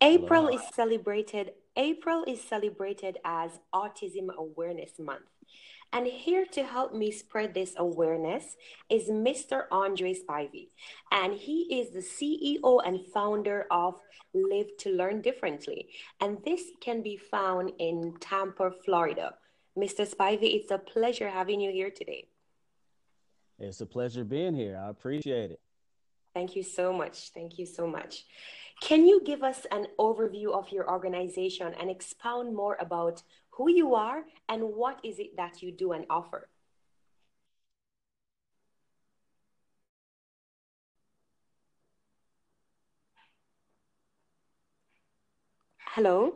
April is celebrated April is celebrated as Autism Awareness Month. And here to help me spread this awareness is Mr. Andre Spivey. And he is the CEO and founder of Live to Learn Differently. And this can be found in Tampa, Florida. Mr. Spivey, it's a pleasure having you here today. It's a pleasure being here. I appreciate it. Thank you so much. Thank you so much. Can you give us an overview of your organization and expound more about who you are and what is it that you do and offer? Hello?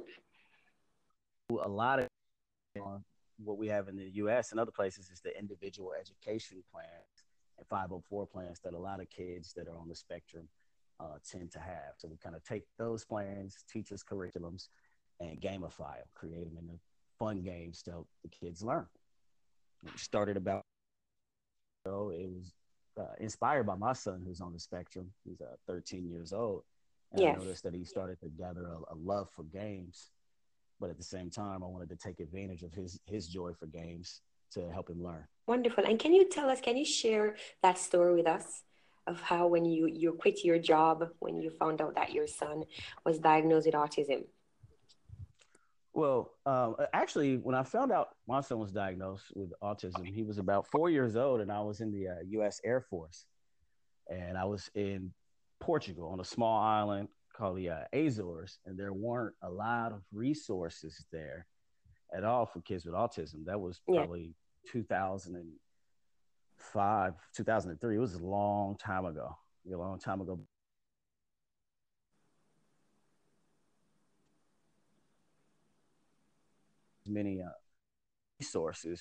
A lot of what we have in the US and other places is the individual education plans and 504 plans that a lot of kids that are on the spectrum uh, tend to have. So we kind of take those plans, teachers' curriculums, and gamify them, create them into fun games to help the kids learn. We started about, so it was uh, inspired by my son who's on the spectrum. He's uh, 13 years old. And yes. I noticed that he started to gather a, a love for games. But at the same time, I wanted to take advantage of his, his joy for games to help him learn. Wonderful. And can you tell us, can you share that story with us? Of how when you you quit your job when you found out that your son was diagnosed with autism? Well um, actually when i found out my son was diagnosed with autism he was about four years old and i was in the uh, us air force. And i was in portugal on a small island called the uh, azores and there weren't a lot of resources there at all for kids with autism. That was probably yeah. 2000 and five, 2003. It was a long time ago. A long time ago. Many uh, resources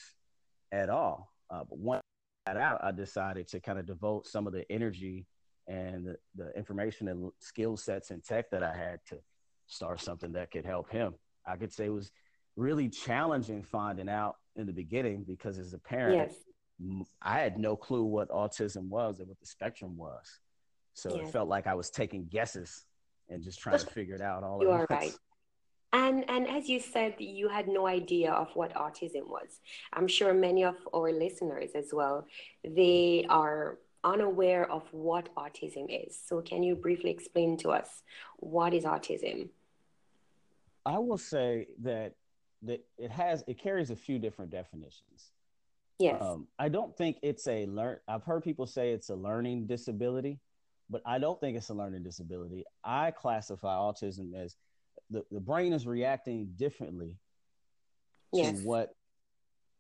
at all. Uh, but once that out, I decided to kind of devote some of the energy and the, the information and skill sets and tech that I had to start something that could help him. I could say it was really challenging finding out in the beginning because as a parent, yes I had no clue what autism was and what the spectrum was. So it felt like I was taking guesses and just trying to figure it out all you are right. And and as you said, you had no idea of what autism was. I'm sure many of our listeners as well, they are unaware of what autism is. So can you briefly explain to us what is autism? I will say that that it has it carries a few different definitions. Yes. Um, I don't think it's a learn. I've heard people say it's a learning disability, but I don't think it's a learning disability. I classify autism as the, the brain is reacting differently yes. to what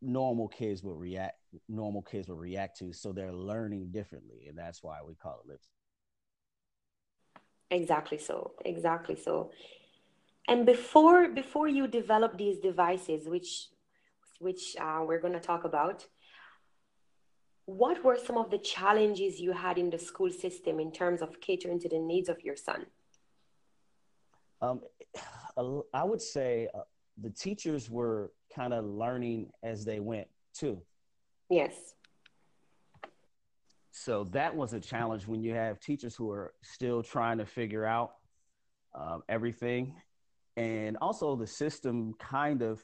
normal kids would react normal kids would react to so they're learning differently and that's why we call it lips exactly so exactly so and before before you develop these devices which which uh, we're going to talk about. What were some of the challenges you had in the school system in terms of catering to the needs of your son? Um, I would say uh, the teachers were kind of learning as they went too. Yes. So that was a challenge when you have teachers who are still trying to figure out um, everything. And also the system kind of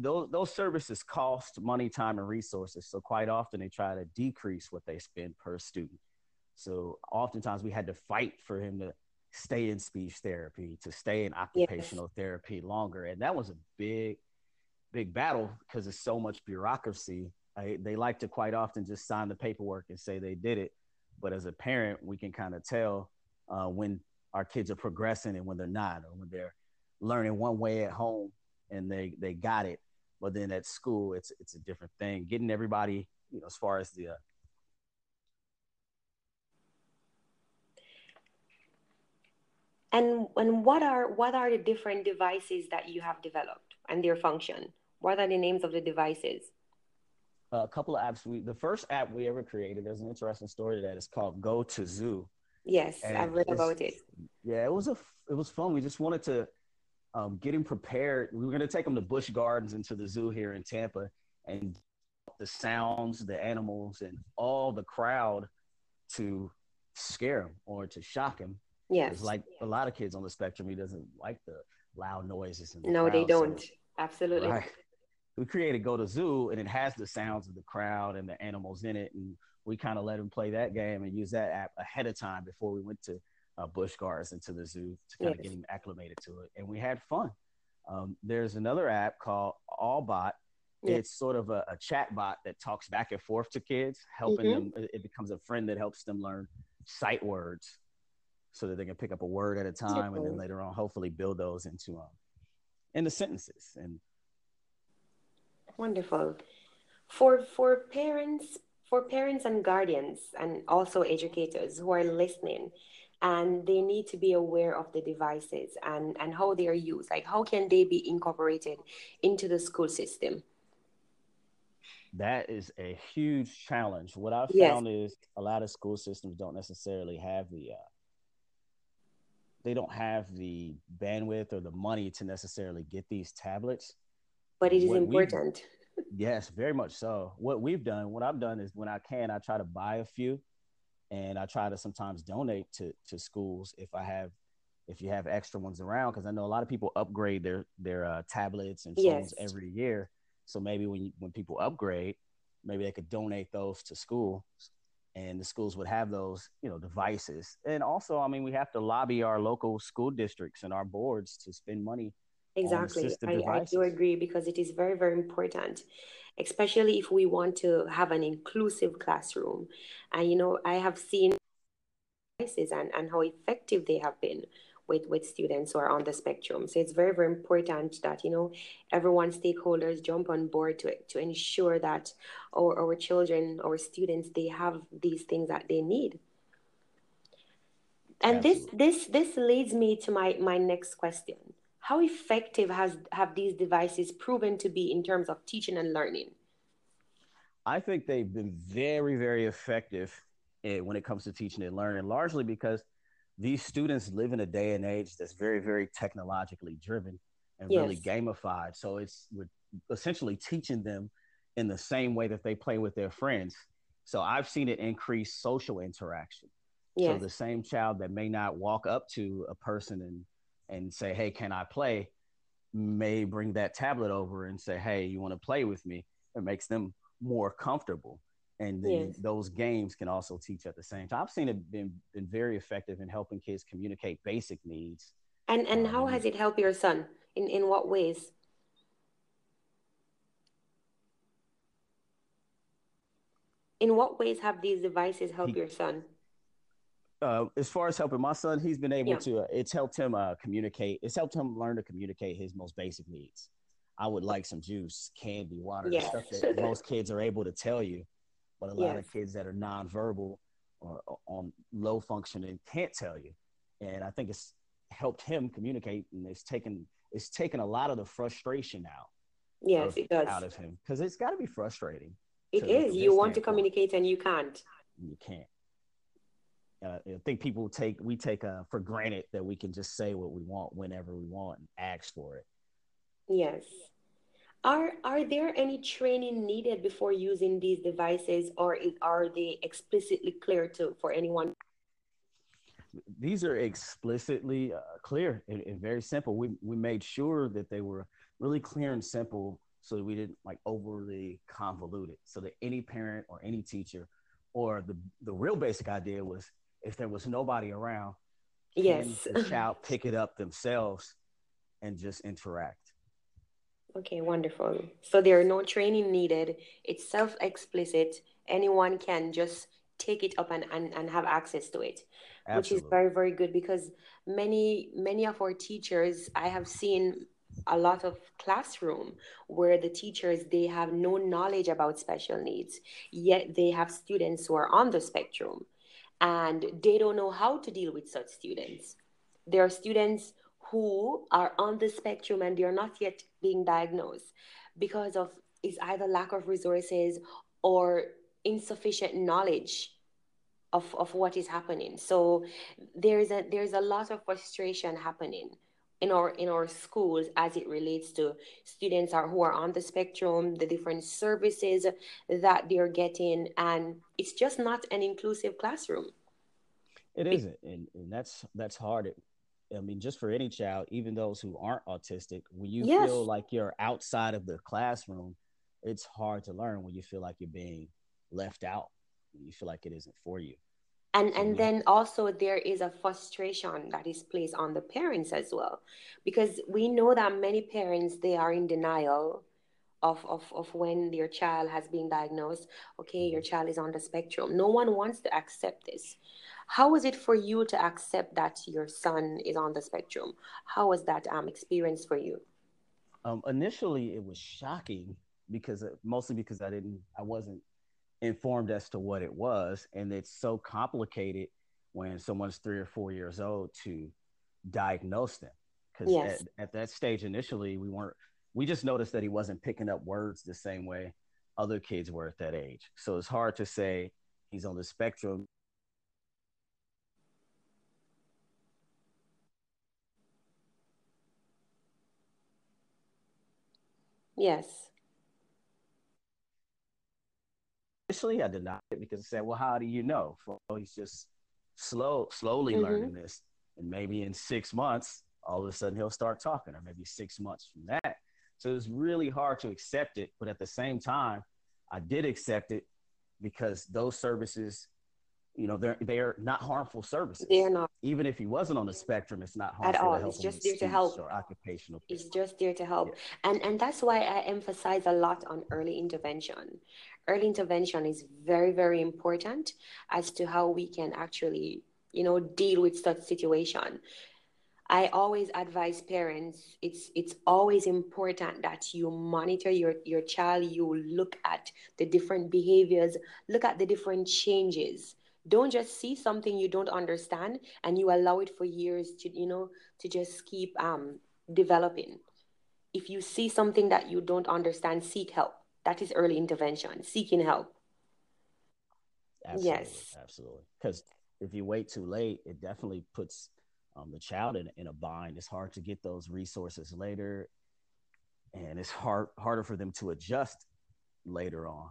those those services cost money, time, and resources. So quite often they try to decrease what they spend per student. So oftentimes we had to fight for him to stay in speech therapy, to stay in occupational yes. therapy longer, and that was a big, big battle because it's so much bureaucracy. I, they like to quite often just sign the paperwork and say they did it, but as a parent, we can kind of tell uh, when our kids are progressing and when they're not, or when they're learning one way at home and they they got it but then at school, it's it's a different thing. Getting everybody, you know, as far as the uh, and and what are what are the different devices that you have developed and their function? What are the names of the devices? a couple of apps. We the first app we ever created. There's an interesting story to that. It's called Go to Zoo. Yes, and I've read about it. Yeah, it was a it was fun. We just wanted to um, getting prepared. We were going to take them to Busch Gardens into the zoo here in Tampa and the sounds, the animals, and all the crowd to scare them or to shock them. Yes. It's like a lot of kids on the spectrum, he doesn't like the loud noises. And the no, they don't. So, Absolutely. Right. We created Go to Zoo, and it has the sounds of the crowd and the animals in it, and we kind of let him play that game and use that app ahead of time before we went to uh, Busch Gardens into the zoo to kind of get him acclimated to it, and we had fun. Um, there's another app called Allbot. Yes. It's sort of a, a chat bot that talks back and forth to kids, helping mm-hmm. them. It becomes a friend that helps them learn sight words so that they can pick up a word at a time and then later on hopefully build those into um into sentences and wonderful for for parents for parents and guardians and also educators who are listening and they need to be aware of the devices and and how they are used like how can they be incorporated into the school system that is a huge challenge what i've yes. found is a lot of school systems don't necessarily have the uh, they don't have the bandwidth or the money to necessarily get these tablets. But it is what important. yes, very much so. What we've done, what I've done is when I can, I try to buy a few and I try to sometimes donate to to schools if I have if you have extra ones around because I know a lot of people upgrade their their uh, tablets and phones yes. every year. So maybe when you, when people upgrade, maybe they could donate those to school and the schools would have those you know devices and also i mean we have to lobby our local school districts and our boards to spend money exactly I, I, do agree because it is very very important especially if we want to have an inclusive classroom. And you know i have seen devices and, and how effective they have been with with students who are on the spectrum. So it's very very important that you know everyone stakeholders jump on board to to ensure that our, our children our students they have these things that they need. And Absolutely. this this this leads me to my my next question how effective has have these devices proven to be in terms of teaching and learning i think they've been very very effective when it comes to teaching and learning largely because these students live in a day and age that's very, very technologically driven and yes. really gamified. So it's we're essentially teaching them in the same way that they play with their friends. So I've seen it increase social interaction. Yes. So the same child that may not walk up to a person and and say, "Hey, can I play?" may bring that tablet over and say, "Hey, you want to play with me?" It makes them more comfortable and then yes. those games can also teach at the same time. I've seen it been been very effective in helping kids communicate basic needs. And and um, how has it helped your son? In in what ways? In what ways have these devices helped he, your son? Uh, as far as helping my son, he's been able yeah. to. Uh, it's helped him uh, communicate. It's helped him learn to communicate his most basic needs. I would like some juice, candy, water, yes. stuff that most kids are able to tell you but a lot yes. of kids that are nonverbal or, or on low functioning can't tell you. And I think it's helped him communicate, and it's taken it's taken a lot of the frustration out. Yes, of, it does out of him because it's got to be frustrating. It is. You want to communicate and you can't. You can't. Uh, I think people take we take uh, for granted that we can just say what we want whenever we want and ask for it. Yes. Are are there any training needed before using these devices, or are they explicitly clear to for anyone? These are explicitly uh, clear and, and, very simple. We we made sure that they were really clear and simple, so that we didn't like overly convolute it, so that any parent or any teacher, or the the real basic idea was if there was nobody around, yes, the child pick it up themselves and just interact Okay, wonderful. So there are no training needed. It's self explicit. Anyone can just take it up and, and, and have access to it, Absolutely. which is very, very good because many, many of our teachers, I have seen a lot of classroom where the teachers they have no knowledge about special needs yet they have students who are on the spectrum and they don't know how to deal with such students there are students who are on the spectrum and they are not yet being diagnosed because of is either lack of resources or insufficient knowledge of, of what is happening. So there's a there's a lot of frustration happening in our in our schools as it relates to students are who are on the spectrum, the different services that they're getting, and it's just not an inclusive classroom It isn't, and, and that's that's hard. I mean, just for any child, even those who aren't autistic, when you yes. feel like you're outside of the classroom, it's hard to learn when you feel like you're being left out, when you feel like it isn't for you. And and then also there is a frustration that is placed on the parents as well, because we know that many parents they are in denial of, of, of when their child has been diagnosed. Okay your mm-hmm. child is on the spectrum. No one wants to accept this. How was it for you to accept that your son is on the spectrum? How was that um, experience for you? Um, initially it was shocking because uh, mostly because i didn't i wasn't informed as to what it was and it's so complicated when someone's three or four years old to diagnose them because yes. at, at that stage initially we weren't we just noticed that he wasn't picking up words the same way other kids were at that age. So it's hard to say he's on the spectrum. Yes. Initially, I denied it because I said, "Well, how do you know?" Well, he's just slow, slowly mm-hmm. learning this, and maybe in six months, all of a sudden he'll start talking, or maybe six months from that, so it's really hard to accept it. But at the same time, I did accept it because those services, you know, they're they're not harmful services. They're not. Even if he wasn't on the spectrum, it's not harmful at all. It's just there to help. Or occupational. It's just there to help, yeah. and and that's why I emphasize a lot on early intervention. Early intervention is very very important as to how we can actually you know deal with such situation. I always advise parents it's it's always important that you monitor your your child you look at the different behaviors look at the different changes. Don't just see something you don't understand and you allow it for years to you know to just keep um developing. If you see something that you don't understand seek help that is early intervention seeking help absolutely, yes absolutely because if you wait too late it definitely puts um, the child in, in a bind. It's hard to get those resources later, and it's hard harder for them to adjust later on.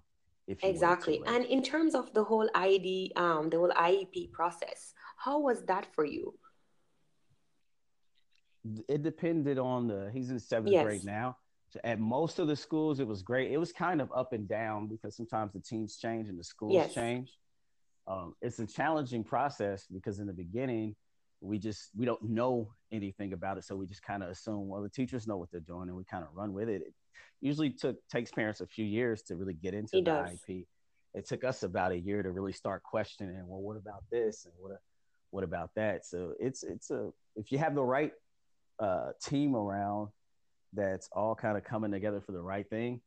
Exactly, and in terms of the whole ID, um, the whole IEP process, how was that for you? It depended on the. He's in seventh yes. grade now. So at most of the schools, it was great. It was kind of up and down because sometimes the teams change and the schools yes. change. Um, it's a challenging process because in the beginning, we just we don't know anything about it so we just kind of assume well the teachers know what they're doing and we kind of run with it it usually took takes parents a few years to really get into he the does. iep it took us about a year to really start questioning well what about this and what what about that so it's it's a if you have the right uh, team around that's all kind of coming together for the right thing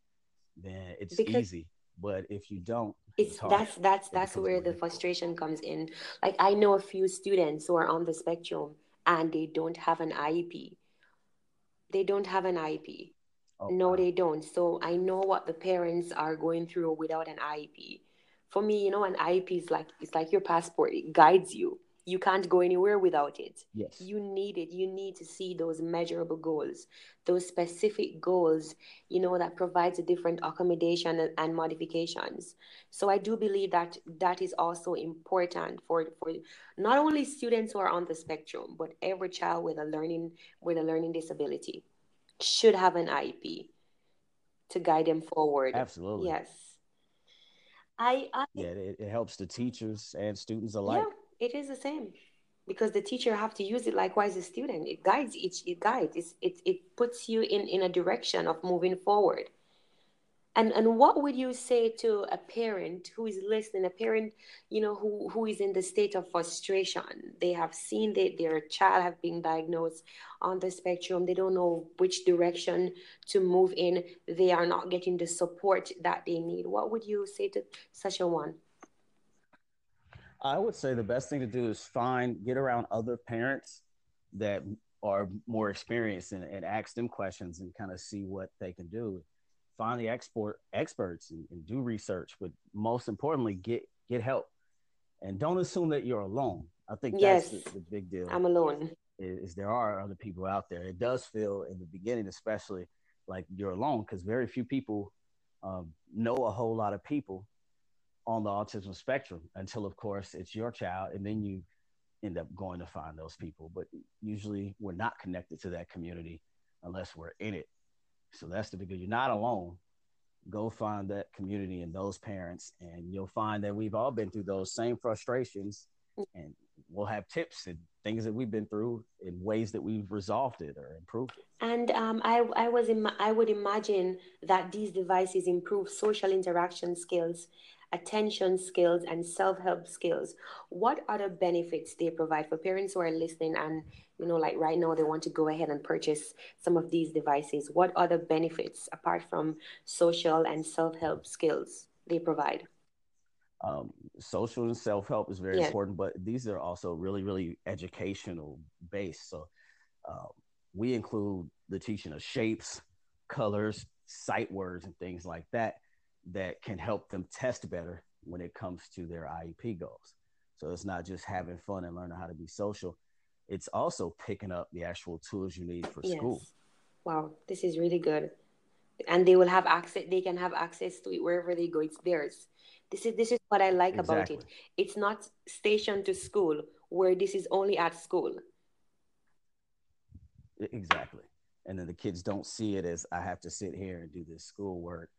then it's because easy. But if you don't it's, it's that's that's that's where the frustration comes in. Like i know a few students who are on the spectrum and they don't have an iep they don't have an iep oh, no wow. they don't. So i know what the parents are going through without an iep for me you know an iep is like it's like your passport. It guides you you can't go anywhere without it. Yes. You need it. You need to see those measurable goals, those specific goals, you know, that provides a different accommodation and, and modifications. So I do believe that that is also important for, for not only students who are on the spectrum, but every child with a learning with a learning disability should have an IEP to guide them forward. Absolutely. Yes. I, I yeah, it, it helps the teachers and students alike. Yeah it is the same because the teacher have to use it likewise the student. It guides each it guides it's, it, it puts you in in a direction of moving forward. And and what would you say to a parent who is listening a parent you know who who is in the state of frustration? They have seen that their child have been diagnosed on the spectrum. They don't know which direction to move in. They are not getting the support that they need. What would you say to such a one I would say the best thing to do is find, get around other parents that are more experienced and, and ask them questions and kind of see what they can do. Find the export experts and, and do research, but most importantly, get get help. And don't assume that you're alone. I think yes, that's the, the big deal. I'm alone. Is, is there are other people out there. It does feel in the beginning, especially like you're alone, because very few people um, know a whole lot of people on the autism spectrum until of course it's your child and then you end up going to find those people. But usually we're not connected to that community unless we're in it. So that's the big. You're not alone. Go find that community and those parents, and you'll find that we've all been through those same frustrations, and we'll have tips and things that we've been through in ways that we've resolved it or improved it. And um, I, I was, Im- I would imagine that these devices improve social interaction skills attention skills, and self help skills. What other benefits they provide for parents who are listening and, you know, like right now they want to go ahead and purchase some of these devices? What other benefits, apart from social and self help skills, they provide? Um, social and self help is very yeah. important, but these are also really, really educational based. So uh, we include the teaching of shapes, colors, sight words, and things like that that can help them test better when it comes to their IEP goals. So it's not just having fun and learning how to be social. It's also picking up the actual tools you need for yes. school. Wow, this is really good. And they will have access they can have access to it wherever they go. It's theirs. This is this is what I like exactly. about it. It's not stationed to school where this is only at school. Exactly. And then the kids don't see it as I have to sit here and do this schoolwork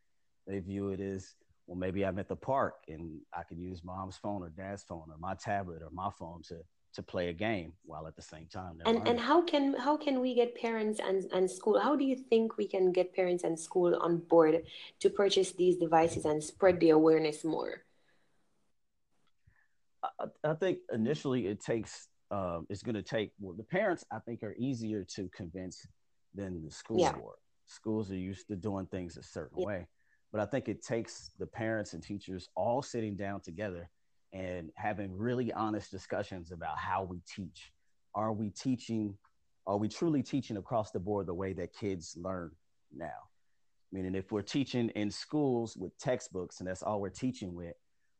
they view it as, well, maybe I'm at the park and I can use mom's phone or dad's phone or my tablet or my phone to to play a game while at the same time. And and how can how can we get parents and, and school? How do you think we can get parents and school on board to purchase these devices and spread the awareness more? I, I think initially it takes um, it's going to take well the parents I think are easier to convince than the school yeah. board. Schools are used to doing things a certain yeah. way. But I think it takes the parents and teachers all sitting down together and having really honest discussions about how we teach. Are we teaching? Are we truly teaching across the board the way that kids learn now? Meaning, if we're teaching in schools with textbooks and that's all we're teaching with,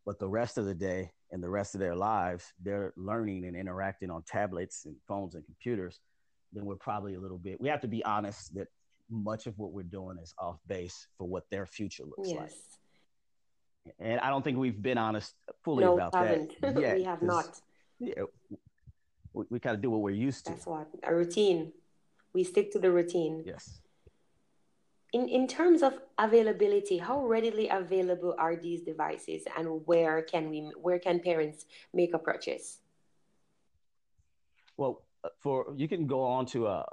but the rest of the day and the rest of their lives, they're learning and interacting on tablets and phones and computers, then we're probably a little bit, we have to be honest that much of what we're doing is off base for what their future looks yes. like. And I don't think we've been honest fully no, about haven't. that. Yet, we have not. Yeah, we, we kind of do what we're used to. That's what a routine. We stick to the routine. Yes. In in terms of availability, how readily available are these devices, and where can we where can parents make a purchase? Well, uh, for you can go on to uh,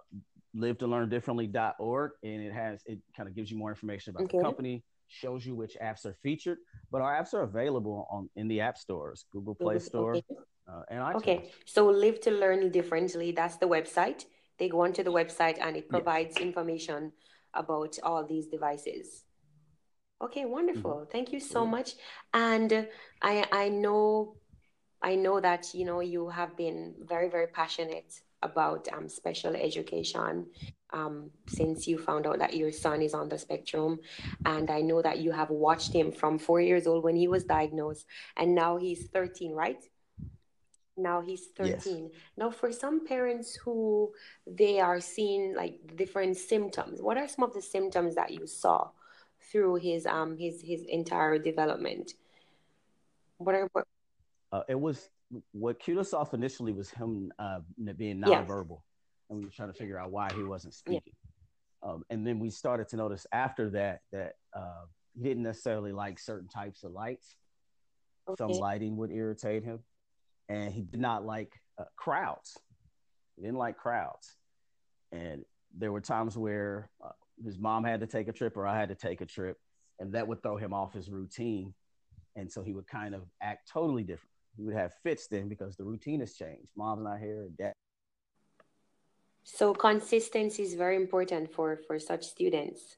live to learn differently.org and it has it kind of gives you more information about okay. the company shows you which apps are featured but our apps are available on in the app stores google play store okay. uh, and iTunes. okay so live to learn differently that's the website they go onto the website and it provides yes. information about all these devices okay wonderful mm-hmm. thank you so much and i i know i know that you know you have been very very passionate about um, special education um, since you found out that your son is on the spectrum. And I know that you have watched him from four years old when he was diagnosed, and now he's 13, right? Now he's 13. Yes. Now, for some parents who they are seeing like different symptoms, what are some of the symptoms that you saw through his um his his entire development? What are what? Uh, it was what cued us off initially was him uh, being nonverbal, yes. and we were trying to figure out why he wasn't speaking. Yeah. Um, and then we started to notice after that that uh, he didn't necessarily like certain types of lights. Okay. Some lighting would irritate him, and he did not like uh, crowds. He didn't like crowds, and there were times where uh, his mom had to take a trip or I had to take a trip, and that would throw him off his routine, and so he would kind of act totally different we would have fits then because the routine has changed. Mom's not here, dad. So consistency is very important for for such students.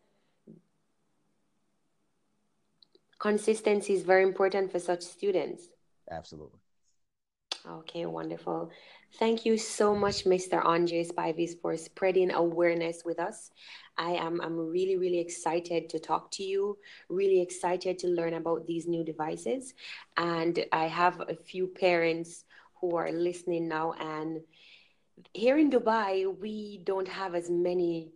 Consistency is very important for such students. Absolutely. Okay, wonderful. Thank you so much, Mr. Andre Spivey, for spreading awareness with us. I am I'm really, really excited to talk to you, really excited to learn about these new devices. And I have a few parents who are listening now. And here in Dubai, we don't have as many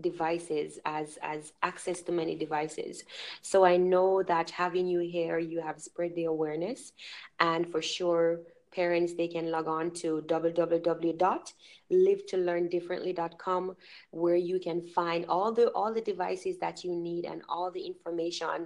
devices as as access to many devices so i know that having you here you have spread the awareness and for sure parents, they can log on to www.livetololearndifferently.com where you can find all the all the devices that you need and all the information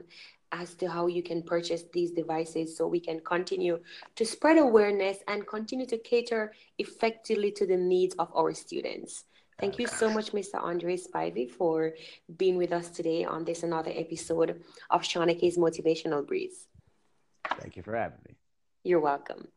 as to how you can purchase these devices so we can continue to spread awareness and continue to cater effectively to the needs of our students. Thank you so much, Mr. Andre Spivey, for being with us today on this another episode of Shaunake's Motivational Breeze. Thank you for having me. You're welcome.